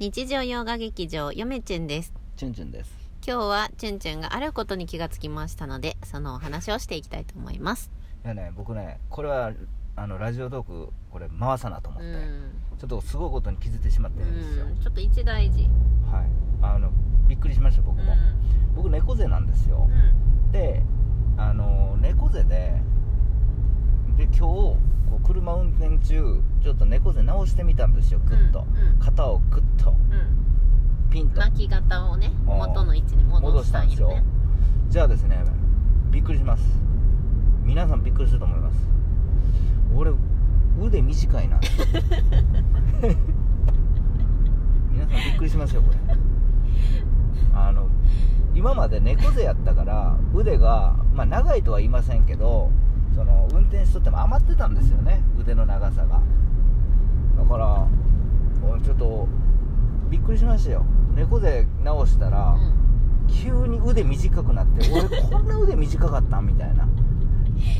日常洋画劇場よめちゅんです。チュンチュンです。今日はちゅんちゅんがあることに気がつきましたのでそのお話をしていきたいと思います。いやね僕ねこれはあのラジオトークこれ回さなと思って、うん。ちょっとすごいことに気づいてしまってるんですよ、うんちょっと一大事。はい。あのびっくりしました僕も、僕猫背なんですよ。う、ん。であの猫背でで今日こう車運転中ちょっと猫背直してみたんですよグッと、うんうん。肩をグッと。うん。ピンと。巻き型をね元の位置に戻したんよね。じゃあですねびっくりします。皆さんびっくりすると思います。俺腕短いな。皆さんびっくりしますよこれ。あの今まで猫背やったから腕が、まあ、長いとは言いませんけどその運転しとっても余ってたんですよね。腕の長さが。だからおちょっとびっくりしましたよ。猫背直したら、急に腕短くなって俺こんな腕短かったんみたいな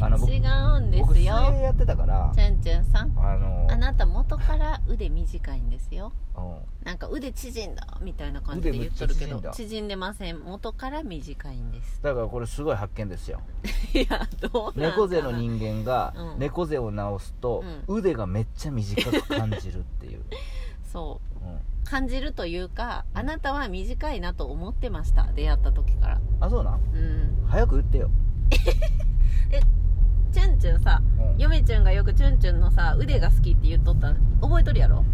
あうんの僕違うんで僕水泳すよやってたからちゅんちゅんさん。あのあなた元から腕短いんですよ。うん。なんか腕縮んだみたいな感じで言っとるけど腕めっちゃ縮んだ。縮んでません。元から短いんです。だからこれすごい発見ですよ。いやどうなん猫背の人間がうん。猫背を直すと腕がめっちゃ短く感じるっていう、そう。うん。感じるというかあなたは短いなと思ってました。出会った時から。あそうなん？うん。早く言ってよ、チュンチュンさうん、嫁ちゅんがよくチュンチュンのさ腕が好きって言っとったん覚えとるやろ？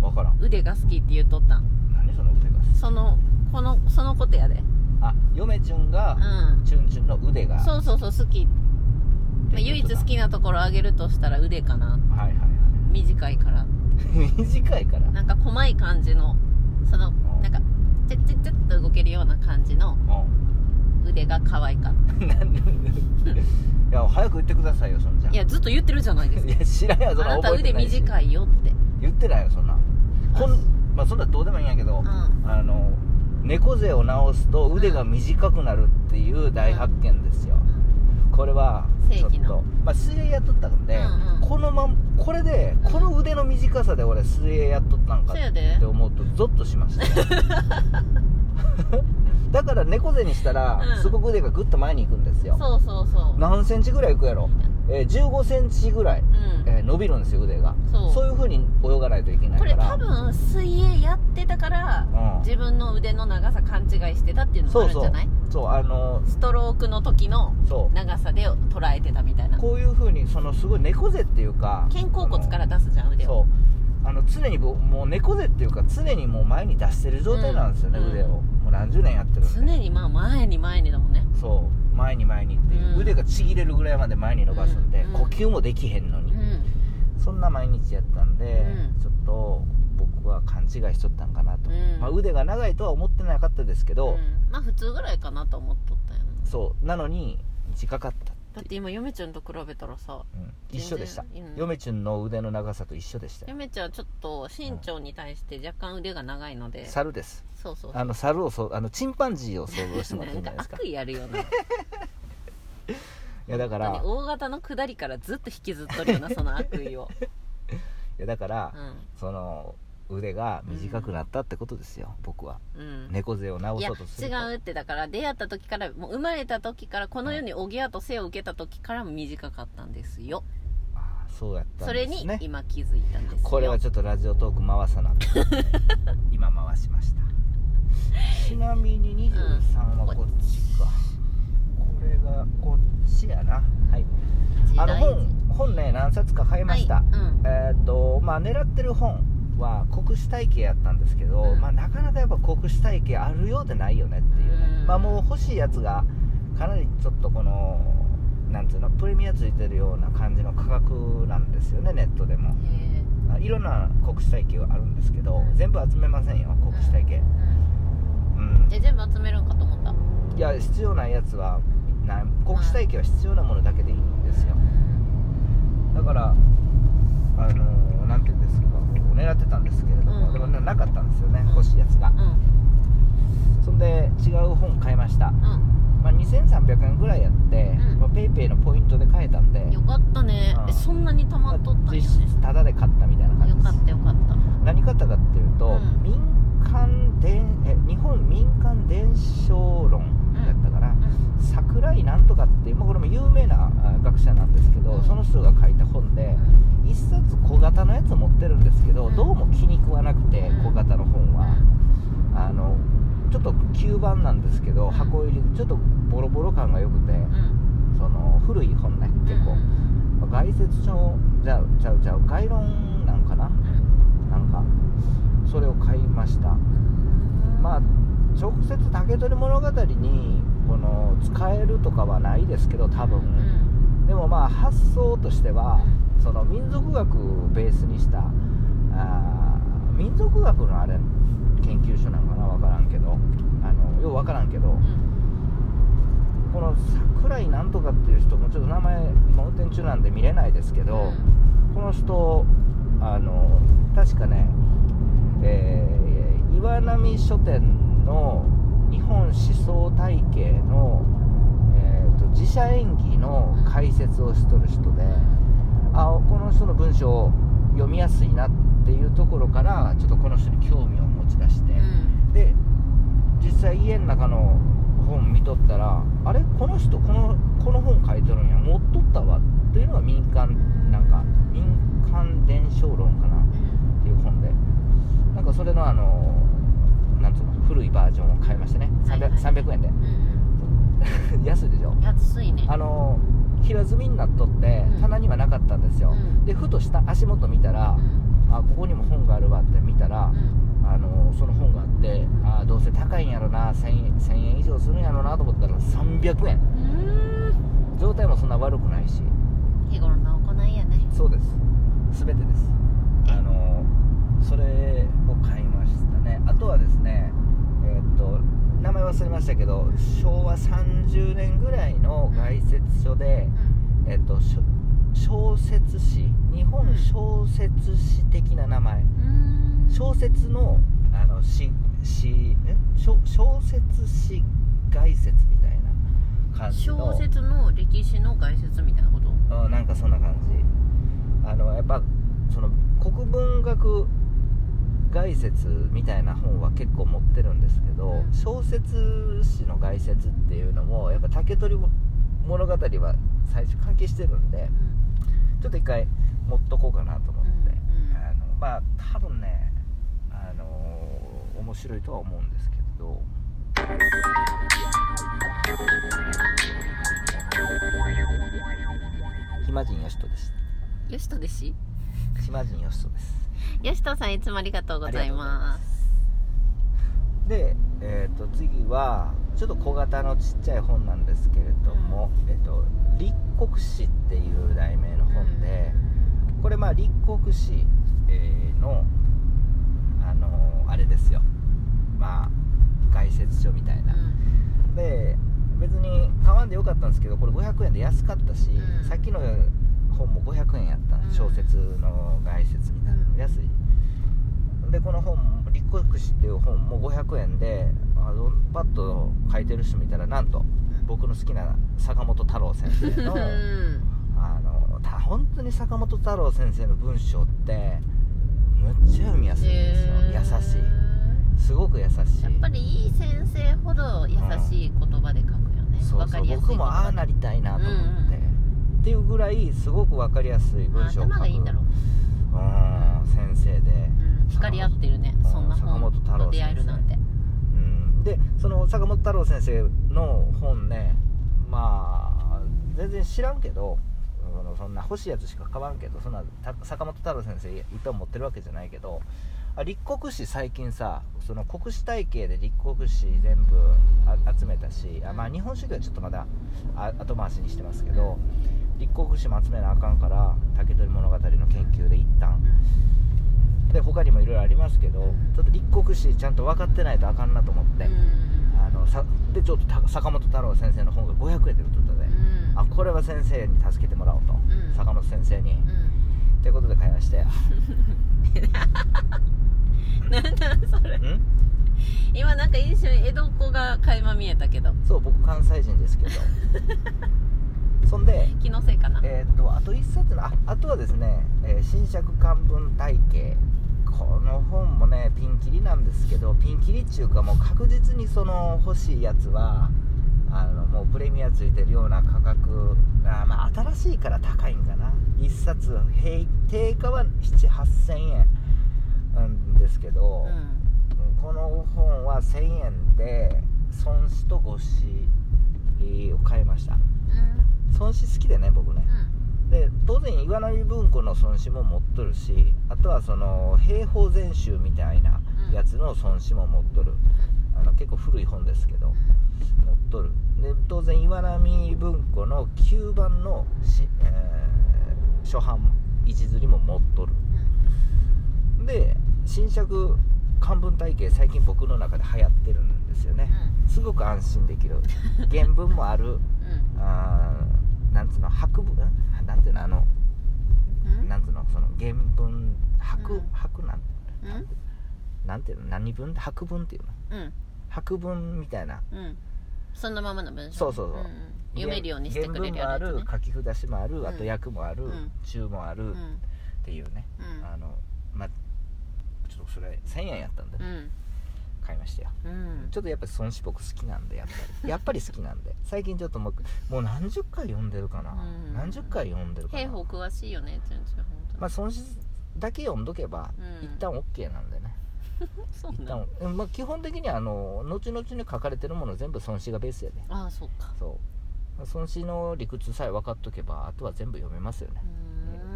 分からん。腕が好きって言っとったん。何その腕がそのこのそのことやで。あ嫁ちゅんが、うん。チュンチュンの腕がそうそうそう好き、まあ、唯一好きなところあげるとしたら腕かな。はいはいはい。短いから。短いから？なんか細い感じのそのうん。なんかチャッチャッチャッと動けるような感じのう腕が可愛かっん なんで？いや早く言ってくださいよそんじゃたいやずっと言ってるじゃないですか。いや知らんやそんなあなた腕短いよって。言ってないよそんな。こんまあそんなどうでもいいんやけど、うん。あの猫背を直すと腕が短くなるっていう大発見ですよ、これはちょっと、まあ、水泳やっとったんで、うんうん。このまんこれでこの腕の短さで俺水泳やっとったんかって思うとゾッとしました だから猫背にしたら、うん。すごく腕がグッと前に行くんですよ。そうそうそう。何センチぐらい行くやろ、えー15センチぐらい、うん。えー伸びるんですよ腕が。そう。いう風に泳がないといけないこから。れ多分水泳やってたからうん。自分の腕の長さ勘違いしてたっていうのもあるんじゃない？そうあのストロークの時のそう。長さで捉えてたみたいな。こういう風にそのすごい猫背っていうか肩甲骨から出すじゃん腕を。そう。あの常にもう猫背っていうか常にもう前に出してる状態なんですよね、うん。腕を。もう何十年やってるんで。常にまあ前に前にだもんね。そう。前に前にっていう、うん。腕がちぎれるぐらいまで前に伸ばすんで、うん。呼吸もできへんのに、うん。そんな毎日やったんで、うん。ちょっと僕は勘違いしとったんかなと、うん。まあ、腕が長いとは思ってなかったですけど、うん。まあ普通ぐらいかなと思っとったよなそう。なのに短かっただって今嫁ちゃんと比べたらさうん。一緒でした。うん。嫁ちゅんの腕の長さと一緒でした。よ嫁ちゃんはちょっと身長に対して若干腕が長いので。猿です。そうそうあの猿をそうあのチンパンジーを想像してもらっていいんじゃないですか？なんか悪意あるよねいやだか本ら当に大型の下りからずっと引きずっとるよなその悪意を、いやだから、うその腕が短くなったってことですよ、僕は。んうん、猫背を直そうとすると。違うってだから出会った時からもう生まれた時からこの世におぎやと生を受けた時からも短かったんですよ。ああそうやったそれに今気づいたんですよ。これはちょっとラジオトーク回さな 今回しましたちなみに23はこっちか、これがこっちやな。はい。あの本本ね何冊か買いました、はい。うん。えーっとまあ狙ってる本は国史体系やったんですけど、うん。まあ、なかなかやっぱ国史体系あるようでないよねっていうね、うん。まあもう欲しいやつがかなりちょっとこのなんていうのプレミアついてるような感じの価格なんですよねネットでも。いろんな国史体系はあるんですけど、うん。全部集めませんよ国史体系。えうん。うん。え全部集めるんかと思った。いや必要ないやつはな国史体系は必要なものだけでいいんですよ。だからあの狙ってたんですけれども、うん。でもななかったんですよね、うん。欲しいやつが。うん。うんそんで違う本買いました、うまあ、2300円ぐらいやって、うん。まあ、ペイペイのポイントで買えたんで。んよかったね。うん。えそんなに溜まっとったんやね。実質タダで買ったみたいな感じです。よかったよかった。何買ったかっていうと、うん。民間電え日本民間伝承論だったかな、桜井なんとかってまあ、これも有名なあ学者なんですけど、うん。その人が書いた本で、一冊小型のってるんですけど、うん。どうも気に食わなくて、うん。小型の本は、あのちょっと吸盤なんですけど、うん。箱入りでちょっとボロボロ感が良くて、その古い本ね結構、まあ概説書じゃうちゃうちゃう。概論なんかな？なんかそれを買いました。まあ直接竹取物語にこの使えるとかはないですけど多分、でもまあ発想としては、その民族学をベースにしたあー民族学のあれ研究所なんかな分からんけどあのよう分からんけど、この桜井なんとかっていう人もちょっと名前今運転中なんで見れないですけど、この人あの確かね、えー岩波書店の日本思想体系の、えーと自社演技の解説をしとる人で、あこの人の文章読みやすいなっていうところからちょっとこの人に興味を持ち出して、で実際家の中の本見とったらあれこの人このこの本書いてるんや持っとったわっていうのが民間なんか民間伝承論かなっていう本で。なんかそれのあのなんつうの古いバージョンを買いましてね。300,、はいはい。300円で。安いでしょ？安いね。あの平積みになっとってうん。棚にはなかったんですよ、うん。でふとした足元見たら、あここにも本があるわって見たら、あのその本があって、あどうせ高いんやろな 1000, 円1000円以上するんやろなと思ったら300円。状態もそんな悪くないし。日頃の行いやね。そうです。全てです。え？あのそれを買いましたね。あとはですねえーっと名前忘れましたけど昭和30年ぐらいの概説書で、えーっと小説史日本小説史的な名前、小説のあの詩詩え？小小説史概説みたいな感じの。小説の歴史の概説みたいなこと？うんなんかそんな感じ。あのやっぱその国文学概説みたいな本は結構持ってるんですけど、うん。小説史の概説っていうのもやっぱ竹取物語は最初関係してるんでちょっと一回持っとこうかなと思って、うんうん。あのまあ多分ねあの面白いとは思うんですけど。暇人よしとです。よしとでし暇人よしとですよしとさんいつもありがとうございます。で、えー、と次はちょっと小型のちっちゃい本なんですけれども「えっと立国史」っていう題名の本で、これまあ立国史、えーのあのーあれですよ。まあ概説書みたいな、で別に買わんでよかったんですけどこれ500円で安かったし、うん。さっきの本も500円やったんうん。小説の概説みたいな。のうん。安いでこの本「立国史」っていう本も500円であのパッと書いてる人見たらなんと僕の好きな坂本太郎先生のあのた本当に坂本太郎先生の文章ってむっちゃ読みやすいんですよ、優しい。すごく優しい。やっぱりいい先生ほど優しい言葉で書くよね。そうそう。わかりやすい僕もああなりたいなと思って、っていうぐらいすごく分かりやすい文章を書く。頭がいいんだろう、うん先生で、うん、光り合ってるね。うんそんな坂本と出会えるなんて。うん、でその坂本太郎先生の本ねまあ全然知らんけどそんな欲しいやつしか買わんけどそんなた坂本太郎先生いっぱい持ってるわけじゃないけどあ立国史最近さその国史体系で立国史全部あ集めたしあまあ日本主義はちょっとまだあ後回しにしてますけど、立国史も集めなあかんから竹取物語の研究で一旦。で他にもいろいろありますけど、うんちょっと立国史ちゃんと分かってないとあかんなと思って、あのさでちょっとた坂本太郎先生の本が500円で売っとったで、あこれは先生に助けてもらおうと、ん。坂本先生に、ということで買いまして なんなんそれ。ん？今なんか一瞬江戸っ子が垣間見えたけど。そう僕関西人ですけど。そんで気のせいかな。えーっとあと1冊のああとはですね、えー新釈漢文体系。この本もねピンキリなんですけどピンキリっていうかもう確実にその欲しいやつはあのもうプレミアついてるような価格あまあ新しいから高いんかな1冊平定価は78000円なんですけど、うん。この本は1000円で孫子と五子を買いました。うん。孫子好きでね僕ね。で当然岩波文庫の孫子も持っとるしあとはその兵法全集みたいなやつの孫子も持っとる。あの結構古い本ですけど持っとる。で当然岩波文庫の9番のし、えー初版一釣りも持っとる。で新尺漢文体系最近僕の中で流行ってるんですよね。すごく安心できる。原文もある。うん。あーなんつうの白文？んなんていうの？あのうん？なんつうの？その原文白、うん。白なんうん？なんていうの？何文？白文っていうの？うん。白文みたいな。うん。そのままの文章？そうそうそうん読めるようにしてくれる。やつねもある書き札もある、ん。あと訳もある、うん。注もある、っうん。ていうね、うん。あのまあちょっとそれ1000円やったんで、うん。買いましたよ。うん。ちょっとやっぱり孫子僕好きなんでやっぱり。やっぱり好きなんで。最近ちょっともうもう何十回読んでるかな、うん。何十回読んでるかな。兵法詳しいよね全然まあ孫子だけ読んどけば、うん。一旦 OK なんでね。そう一旦、うんまあ、基本的にはあの後々に書かれてるもの全部孫子がベースやで。ああそうか。そうまあ孫子の理屈さえ分かっとけばあとは全部読めますよね。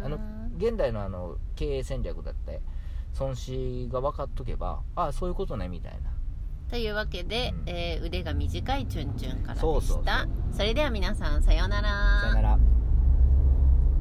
あの現代のあの経営戦略だって孫子が分かっとけばああそういうことねみたいな。というわけで、うん。えー腕が短いチュンチュンからでした。そうそうそう。それでは皆さんさようなら。さよなら